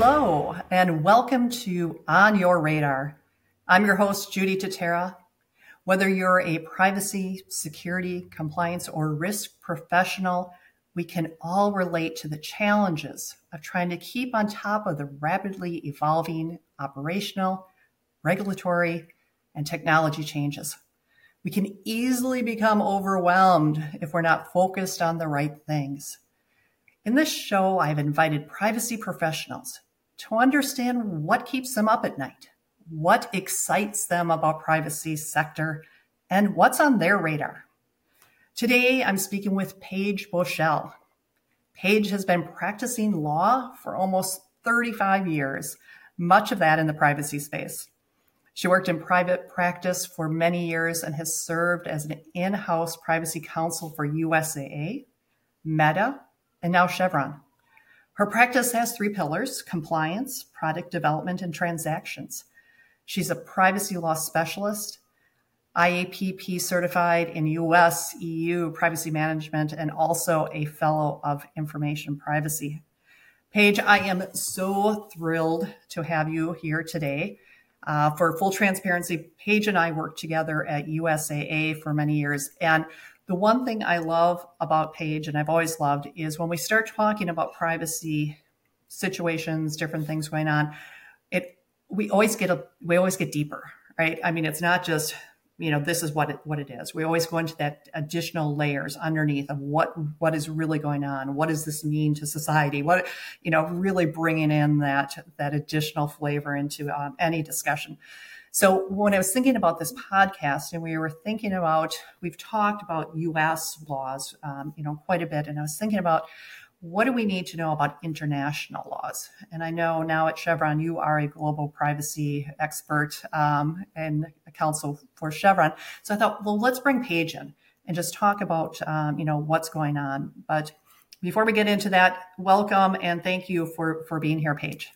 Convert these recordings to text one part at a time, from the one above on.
Hello, and welcome to On Your Radar. I'm your host, Judy Tatera. Whether you're a privacy, security, compliance, or risk professional, we can all relate to the challenges of trying to keep on top of the rapidly evolving operational, regulatory, and technology changes. We can easily become overwhelmed if we're not focused on the right things. In this show, I've invited privacy professionals to understand what keeps them up at night, what excites them about privacy sector, and what's on their radar. Today, I'm speaking with Paige Boshell. Paige has been practicing law for almost 35 years, much of that in the privacy space. She worked in private practice for many years and has served as an in house privacy counsel for USAA, Meta, and now Chevron. Her practice has three pillars compliance, product development, and transactions. She's a privacy law specialist, IAPP certified in US, EU privacy management, and also a fellow of information privacy. Paige, I am so thrilled to have you here today. Uh, for full transparency, Paige and I worked together at USAA for many years. And the one thing I love about Paige, and I've always loved, is when we start talking about privacy situations, different things going on, it we always get a we always get deeper, right? I mean, it's not just you know this is what it, what it is. We always go into that additional layers underneath of what what is really going on. What does this mean to society? What you know, really bringing in that that additional flavor into um, any discussion. So when I was thinking about this podcast, and we were thinking about, we've talked about U.S. laws, um, you know, quite a bit, and I was thinking about what do we need to know about international laws? And I know now at Chevron, you are a global privacy expert um, and a counsel for Chevron. So I thought, well, let's bring Paige in and just talk about, um, you know, what's going on. But before we get into that, welcome and thank you for for being here, Paige.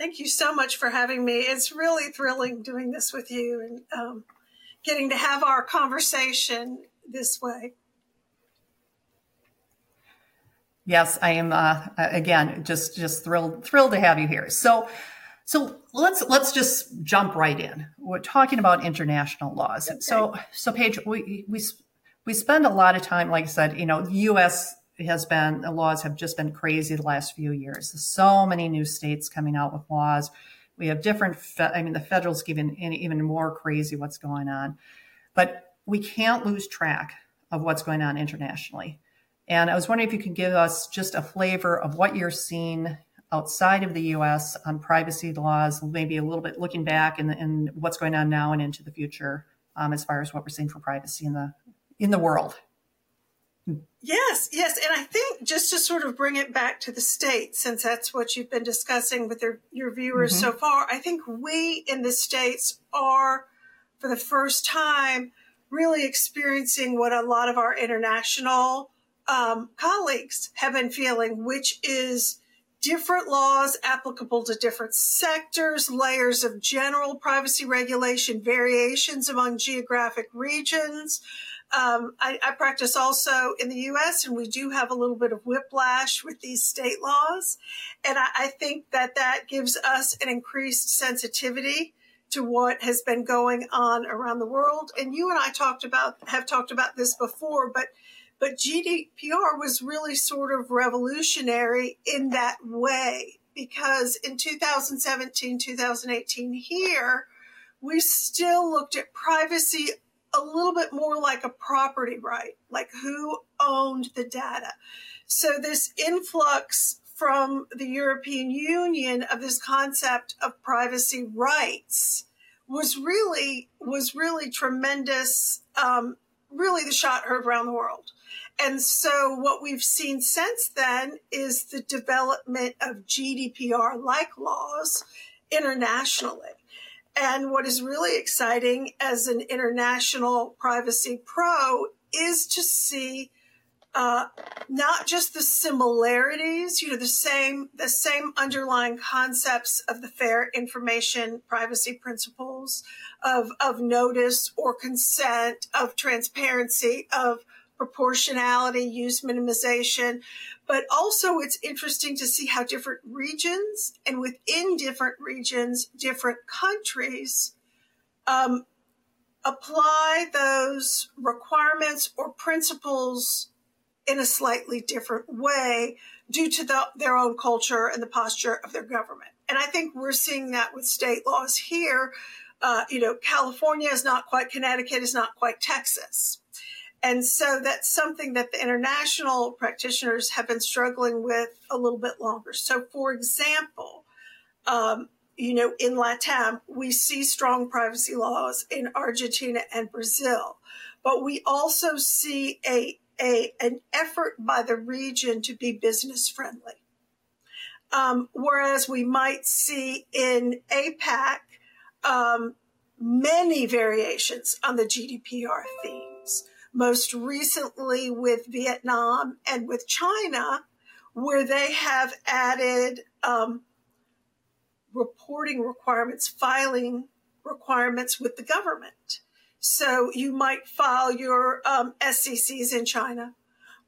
Thank you so much for having me. It's really thrilling doing this with you and um, getting to have our conversation this way. Yes, I am. Uh, again, just just thrilled thrilled to have you here. So, so let's let's just jump right in. We're talking about international laws. Okay. So, so Paige, we we we spend a lot of time, like I said, you know, U.S has been the laws have just been crazy the last few years. So many new states coming out with laws. We have different. Fe- I mean, the federal's even even more crazy what's going on, but we can't lose track of what's going on internationally. And I was wondering if you could give us just a flavor of what you're seeing outside of the U.S. on privacy laws, maybe a little bit looking back and, and what's going on now and into the future um, as far as what we're seeing for privacy in the in the world. Yes, yes. And I think just to sort of bring it back to the states, since that's what you've been discussing with your, your viewers mm-hmm. so far, I think we in the states are, for the first time, really experiencing what a lot of our international um, colleagues have been feeling, which is different laws applicable to different sectors, layers of general privacy regulation, variations among geographic regions. Um, I, I, practice also in the US, and we do have a little bit of whiplash with these state laws. And I, I think that that gives us an increased sensitivity to what has been going on around the world. And you and I talked about, have talked about this before, but but GDPR was really sort of revolutionary in that way because in 2017, 2018 here, we still looked at privacy a little bit more like a property right, like who owned the data. So this influx from the European Union of this concept of privacy rights was really was really tremendous. Um, really, the shot heard around the world. And so, what we've seen since then is the development of GDPR like laws internationally. And what is really exciting as an international privacy pro is to see uh, not just the similarities, you know, the same the same underlying concepts of the fair information privacy principles of of notice or consent, of transparency, of proportionality, use minimization. But also, it's interesting to see how different regions and within different regions, different countries um, apply those requirements or principles in a slightly different way due to the, their own culture and the posture of their government. And I think we're seeing that with state laws here. Uh, you know, California is not quite Connecticut, is not quite Texas. And so that's something that the international practitioners have been struggling with a little bit longer. So, for example, um, you know, in LATAM, we see strong privacy laws in Argentina and Brazil, but we also see a, a an effort by the region to be business friendly. Um, whereas we might see in APAC um, many variations on the GDPR themes most recently with Vietnam and with China, where they have added um, reporting requirements, filing requirements with the government. So you might file your um, SCCs in China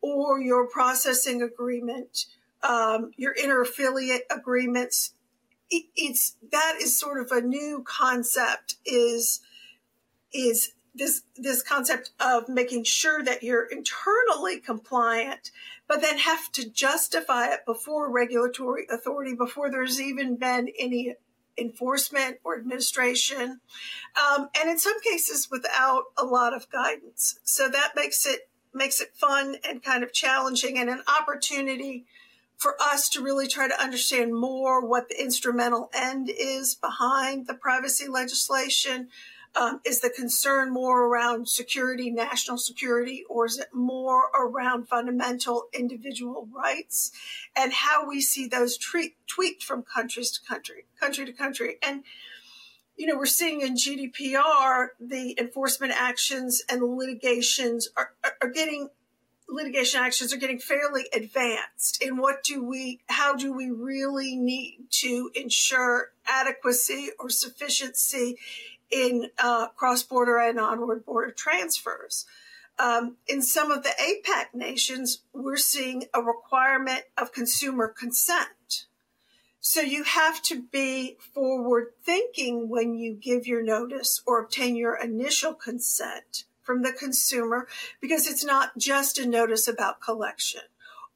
or your processing agreement, um, your inter-affiliate agreements. It, it's that is sort of a new concept. Is is this this concept of making sure that you're internally compliant but then have to justify it before regulatory authority before there's even been any enforcement or administration um, and in some cases without a lot of guidance. So that makes it makes it fun and kind of challenging and an opportunity for us to really try to understand more what the instrumental end is behind the privacy legislation um, is the concern more around security, national security, or is it more around fundamental individual rights and how we see those treat, tweaked from countries to country, country to country? And you know, we're seeing in GDPR the enforcement actions and the litigations are, are getting litigation actions are getting fairly advanced in what do we how do we really need to ensure adequacy or sufficiency in uh, cross border and onward border transfers. Um, in some of the APAC nations, we're seeing a requirement of consumer consent. So you have to be forward thinking when you give your notice or obtain your initial consent from the consumer because it's not just a notice about collection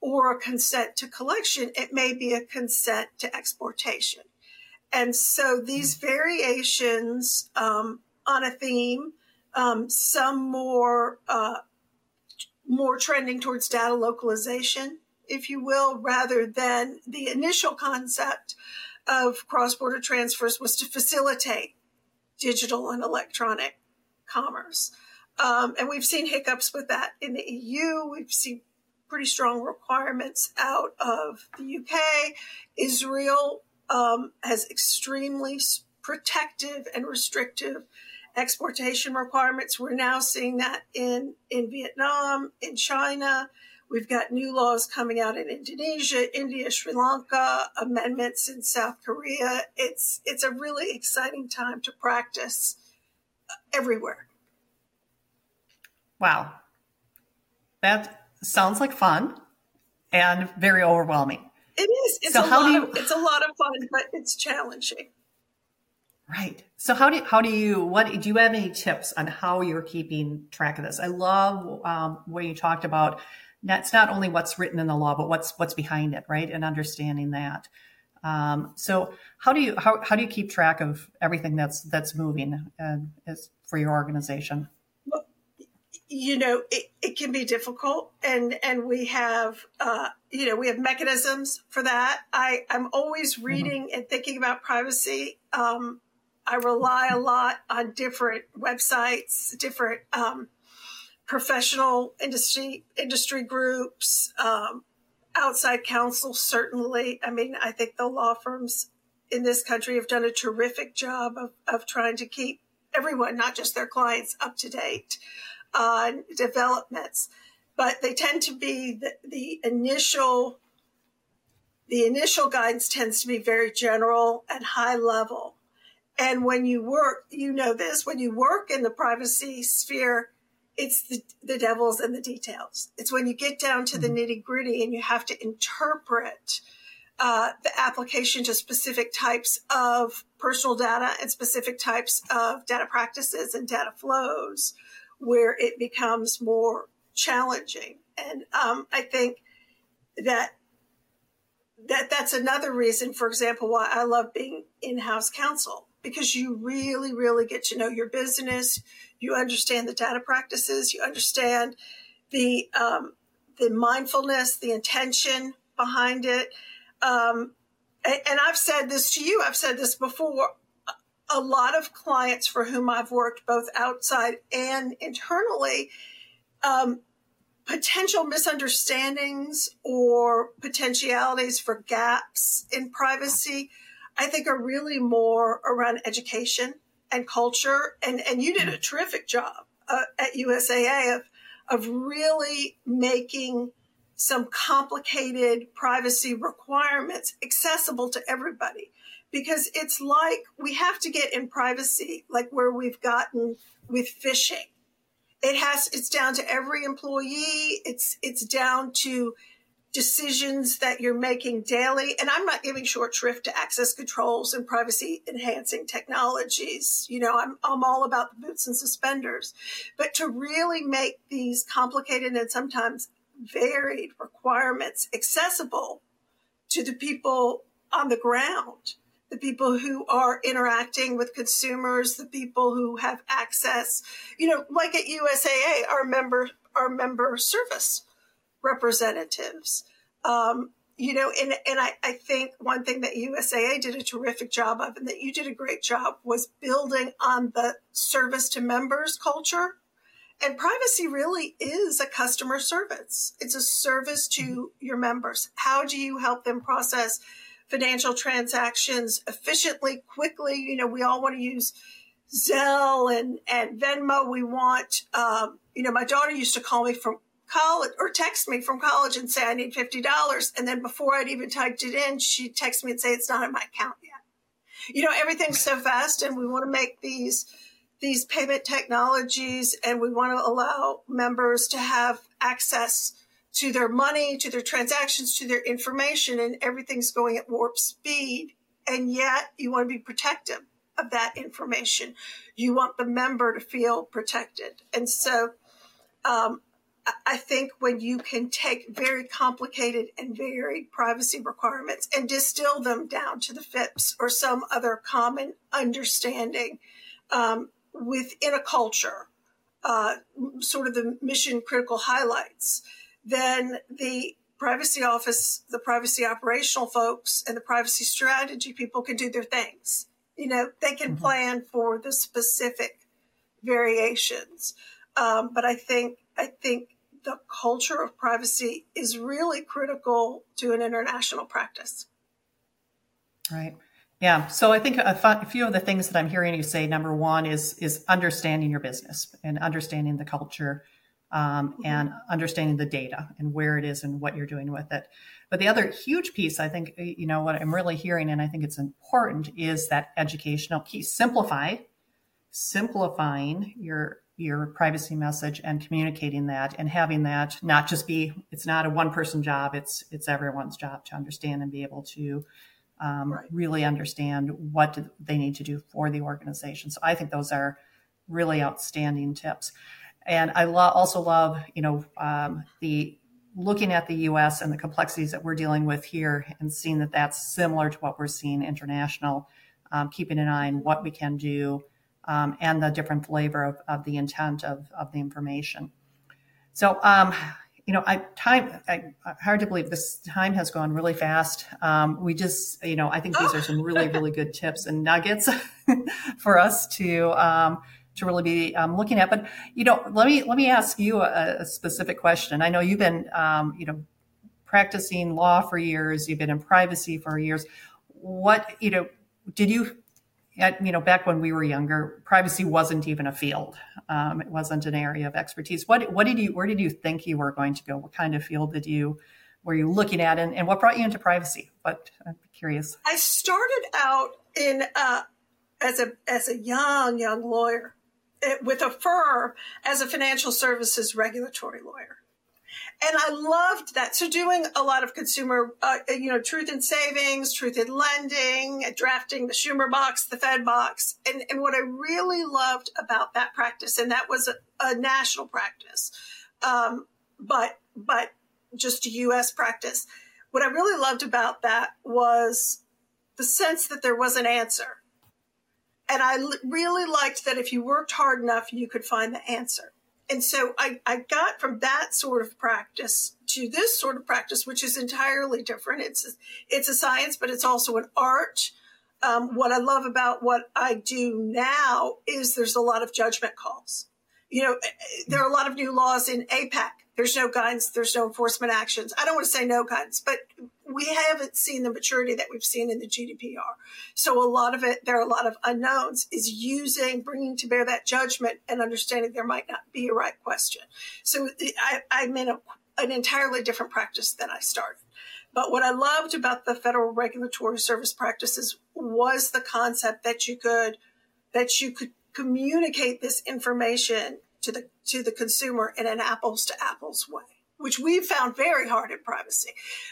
or a consent to collection. It may be a consent to exportation. And so these variations um, on a theme, um, some more uh, more trending towards data localization, if you will, rather than the initial concept of cross-border transfers was to facilitate digital and electronic commerce. Um, and we've seen hiccups with that in the EU. We've seen pretty strong requirements out of the UK. Israel um, has extremely protective and restrictive exportation requirements. We're now seeing that in, in Vietnam, in China. We've got new laws coming out in Indonesia, India, Sri Lanka, amendments in South Korea. It's it's a really exciting time to practice everywhere. Wow. That sounds like fun and very overwhelming. It is. It's so a how lot do you, of, it's a lot of fun, but it's challenging. Right. So how do you, how do you what do you have any tips on how you're keeping track of this? I love um, what you talked about. that's not only what's written in the law, but what's what's behind it, right? And understanding that. Um, so how do you how, how do you keep track of everything that's that's moving uh, is for your organization? You know it, it can be difficult and and we have uh, you know we have mechanisms for that i i'm always mm-hmm. reading mm-hmm. and thinking about privacy um, i rely a lot on different websites different um, professional industry industry groups um, outside counsel certainly i mean i think the law firms in this country have done a terrific job of, of trying to keep everyone not just their clients up to date on developments, but they tend to be the, the initial the initial guidance tends to be very general and high level. And when you work, you know this, when you work in the privacy sphere, it's the, the devil's in the details. It's when you get down to the mm-hmm. nitty gritty and you have to interpret uh, the application to specific types of personal data and specific types of data practices and data flows where it becomes more challenging. And um, I think that that that's another reason, for example, why I love being in-house counsel because you really, really get to know your business. You understand the data practices. You understand the um, the mindfulness, the intention behind it. Um, and, and I've said this to you. I've said this before. A lot of clients for whom I've worked both outside and internally, um, potential misunderstandings or potentialities for gaps in privacy, I think are really more around education and culture. And, and you did a terrific job uh, at USAA of, of really making some complicated privacy requirements accessible to everybody. Because it's like we have to get in privacy, like where we've gotten with phishing. It has it's down to every employee. It's it's down to decisions that you're making daily. And i'm not giving short shrift to access controls and privacy enhancing technologies. You know I'm, I'm all about the boots and suspenders. But to really make these complicated and sometimes varied requirements accessible to the people on the ground the people who are interacting with consumers, the people who have access, you know, like at USAA, our member, our member service representatives. Um, you know, and, and I, I think one thing that USAA did a terrific job of and that you did a great job was building on the service to members culture. And privacy really is a customer service. It's a service to your members. How do you help them process financial transactions efficiently, quickly. You know, we all want to use Zelle and, and Venmo. We want, um, you know, my daughter used to call me from college or text me from college and say, I need $50. And then before I'd even typed it in, she'd text me and say, it's not in my account yet. You know, everything's so fast and we want to make these, these payment technologies and we want to allow members to have access to their money, to their transactions, to their information, and everything's going at warp speed. And yet you want to be protective of that information. You want the member to feel protected. And so um, I think when you can take very complicated and varied privacy requirements and distill them down to the FIPS or some other common understanding um, within a culture, uh, sort of the mission critical highlights, then the privacy office, the privacy operational folks, and the privacy strategy people can do their things. You know, they can mm-hmm. plan for the specific variations. Um, but I think I think the culture of privacy is really critical to an international practice. Right. Yeah. So I think a, few of the things that I'm hearing you say, number one is is understanding your business and understanding the culture um, mm-hmm. and understanding the data and where it is and what you're doing with it. But the other huge piece, I think, you know, what I'm really hearing, and I think it's important, is that educational key. Simplify, simplifying your your privacy message and communicating that and having that not just be it's not a one person job it's it's everyone's job to understand and be able to um, right. really understand what they need to do for the organization so i think those are really outstanding tips and I lo- also love, you know, um, the looking at the U.S. and the complexities that we're dealing with here, and seeing that that's similar to what we're seeing international. Um, keeping an eye on what we can do um, and the different flavor of, of the intent of, of the information. So, um, you know, I time I, hard to believe this time has gone really fast. Um, we just, you know, I think these are some really, really good tips and nuggets for us to um, to really be um, looking at. But you know, let me let me ask you a, a specific question. I know you've been um, you know practicing law for years. You've been in privacy for years. What you know? Did you? At, you know, back when we were younger, privacy wasn't even a field. Um, it wasn't an area of expertise. What what did you? Where did you think you were going to go? What kind of field did you? Were you looking at, and, and what brought you into privacy? But I'm curious. I started out in uh, as a as a young young lawyer with a firm as a financial services regulatory lawyer and I loved that. So doing a lot of consumer, uh, you know, truth in savings, truth in lending, drafting the Schumer box, the Fed box, and and what I really loved about that practice, and that was a, a national practice, um, but but just a U.S. practice. What I really loved about that was the sense that there was an answer. And I l- really liked that if you worked hard enough, you could find the answer and so I, I got from that sort of practice to this sort of practice, which is entirely different. It's a, it's a science, but it's also an art. Um, what I love about what I do now is there's a lot of judgment calls. You know, eh, eh, there are a lot of new laws in APAC there's no guidance. There's no enforcement actions. I don't want to say no guidance, but we haven't seen the maturity that we've seen in the GDPR. So a lot of it, there are a lot of unknowns is using, bringing to bear that judgment and understanding there might not be a right question. So eh, I, I'm in a, an entirely different practice than I started. But what I loved about the federal regulatory service practices was the concept that you could, that you could communicate this information to the to the consumer in an apples to apples way which we found very hard in privacy.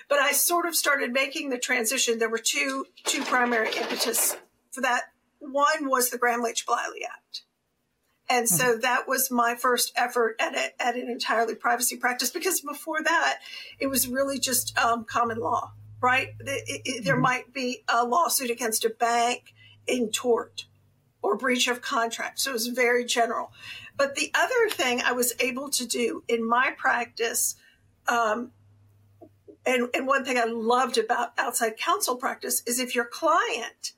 But i sort of started making the transition. There were two two primary impetus for that. One was the gramm-leach bliley act. And so mm-hmm. that was my first effort at, a, at an entirely privacy practice because before that it was really just um, common law right? It, it, there mm-hmm. might be a lawsuit against a bank in tort or breach of contract. So it was very general. But the other thing I was able to do in my practice, um, and, and one thing I loved about outside counsel practice is if your client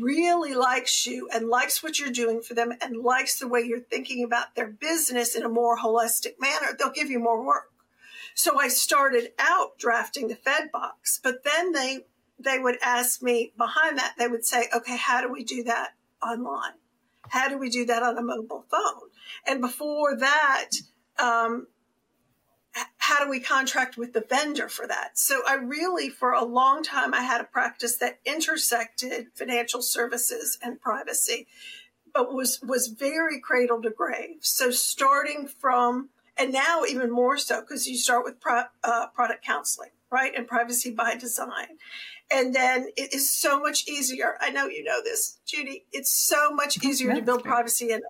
really likes you and likes what you're doing for them and likes the way you're thinking about their business in a more holistic manner, they'll give you more work. So I started out drafting the Fed box, but then they they would ask me behind that, they would say, okay, how do we do that online? How do we do that on a mobile phone? And before that, um, how do we contract with the vendor for that? So I really, for a long time, I had a practice that intersected financial services and privacy, but was was very cradle to grave. So starting from, and now even more so, because you start with pro, uh, product counseling, right, and privacy by design, and then it is so much easier. I know you know this, Judy. It's so much easier to build privacy in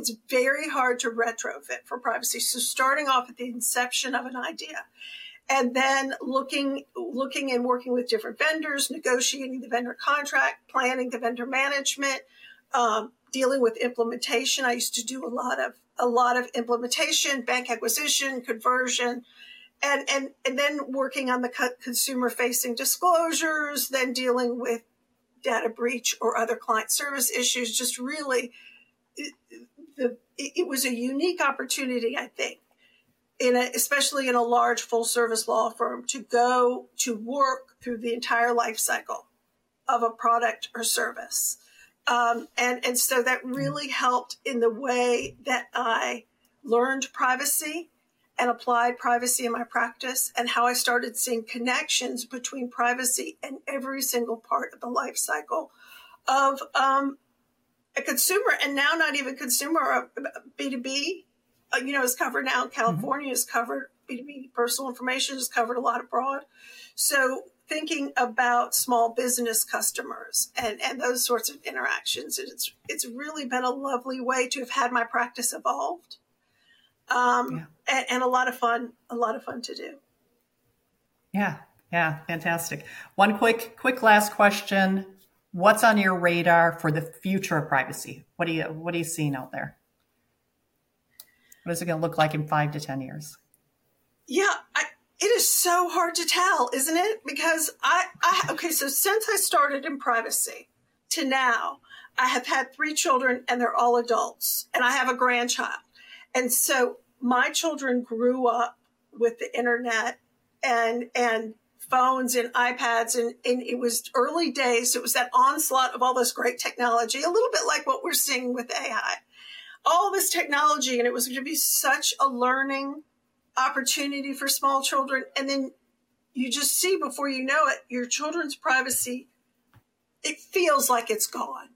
it's very hard to retrofit for privacy. So starting off at the inception of an idea and then looking looking and working with different vendors, negotiating the vendor contract, planning the vendor management, um, dealing with implementation. I used to do a lot of a lot of implementation, bank acquisition, conversion, and and and then working on the consumer facing disclosures, then dealing with data breach or other client service issues. Just really the it was a unique opportunity, I think, in a, especially in a large full service law firm to go to work through the entire life cycle of a product or service. Um, and, and so that really helped in the way that I learned privacy and applied privacy in my practice and how I started seeing connections between privacy and every single part of the life cycle of um, a consumer and now not even consumer b2b uh, you know is covered now california mm-hmm. is covered b2b personal information is covered a lot abroad so thinking about small business customers and, and those sorts of interactions it's it's really been a lovely way to have had my practice evolved um, yeah. and, and a lot of fun a lot of fun to do yeah yeah fantastic one quick quick last question what's on your radar for the future of privacy? What do you what are you seeing out there? What is it going to look like in five to ten years? Yeah, I, it is so hard to tell, isn't it? Because I, I okay, so since I started in privacy to now, I have had three children and they're all adults, and I have a grandchild, and so my children grew up with the internet and and phones and iPads, and, and it was early days. It was that onslaught of all this great technology, a little bit like what we're seeing with AI. All this technology, and it was going to be such a learning opportunity for small children. And then you just see before you know it, your children's privacy, it feels like it's gone.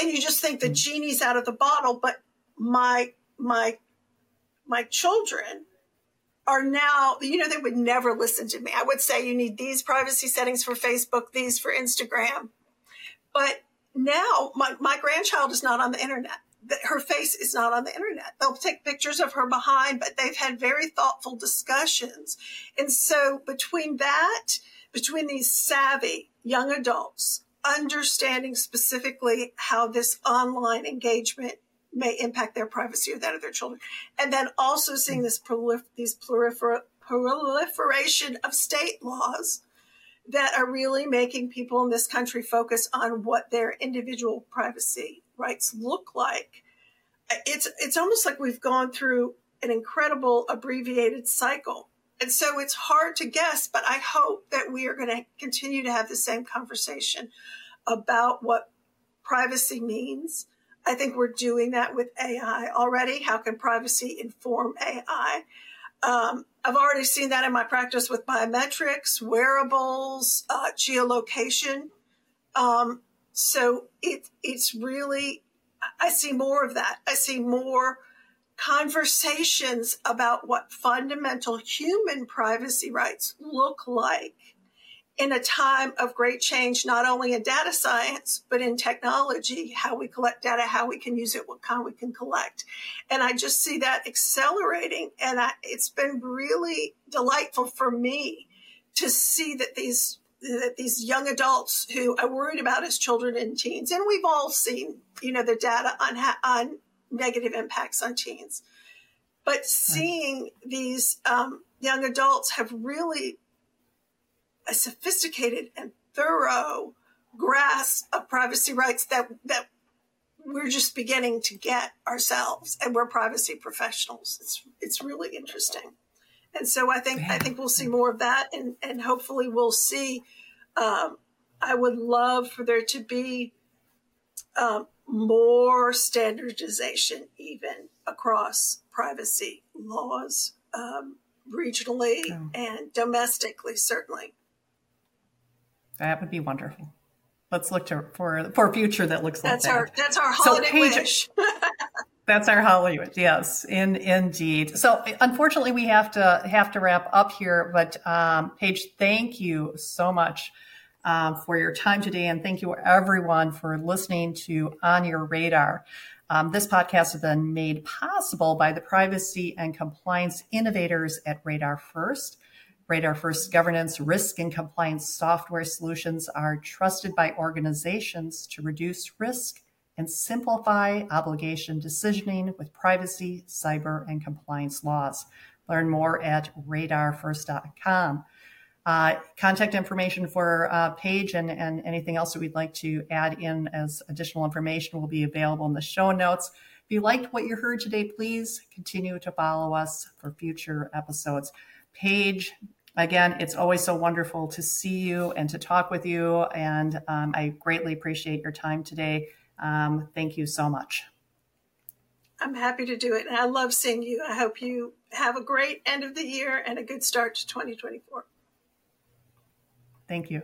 And you just think the mm. genie's out of the bottle, but my my my children are now, you know, they would never listen to me. I would say you need these privacy settings for Facebook, these for Instagram. But now my, my grandchild is not on the internet. Her face is not on the internet. They'll take pictures of her behind, but they've had very thoughtful discussions. And so between that, between these savvy young adults understanding specifically how this online engagement may impact their privacy or that of their children. And then also seeing this prolif- these prolifer- proliferation of state laws that are really making people in this country focus on what their individual privacy rights look like. It's it's almost like we've gone through an incredible abbreviated cycle. And so it's hard to guess, but I hope that we are going to continue to have the same conversation about what privacy means, I think we're doing that with AI already. How can privacy inform AI? Um, I've already seen that in my practice with biometrics, wearables, uh, geolocation. Um, so it, it's really, I see more of that. I see more conversations about what fundamental human privacy rights look like in a time of great change, not only in data science, but in technology, how we collect data, how we can use it, what kind we can collect. And I just see that accelerating. And I, it's been really delightful for me to see that these that these young adults who I worried about as children and teens, and we've all seen, you know, the data on on negative impacts on teens, but seeing these um, young adults have really a sophisticated and thorough grasp of privacy rights that that we're just beginning to get ourselves and we're privacy professionals. It's it's really interesting. And so i think i think we'll see more of that and and hopefully we'll see um, i would love for there to be um, more standardization even across privacy laws um, regionally and domestically certainly that would be wonderful. Let's look to for for a future that looks that's like our, that. That's our holiday so, Paige, wish. that's our Hollywood, yes, in indeed. So unfortunately, we have to have to wrap up here. But um, Paige, thank you so much um, for your time today, and thank you everyone for listening to On Your Radar. Um, this podcast has been made possible by the privacy and compliance innovators at Radar First. Radar First governance, risk, and compliance software solutions are trusted by organizations to reduce risk and simplify obligation decisioning with privacy, cyber, and compliance laws. Learn more at radarfirst.com. Uh, contact information for uh, Paige and, and anything else that we'd like to add in as additional information will be available in the show notes. If you liked what you heard today, please continue to follow us for future episodes. Paige again, it's always so wonderful to see you and to talk with you. And um, I greatly appreciate your time today. Um, thank you so much. I'm happy to do it. And I love seeing you. I hope you have a great end of the year and a good start to 2024. Thank you.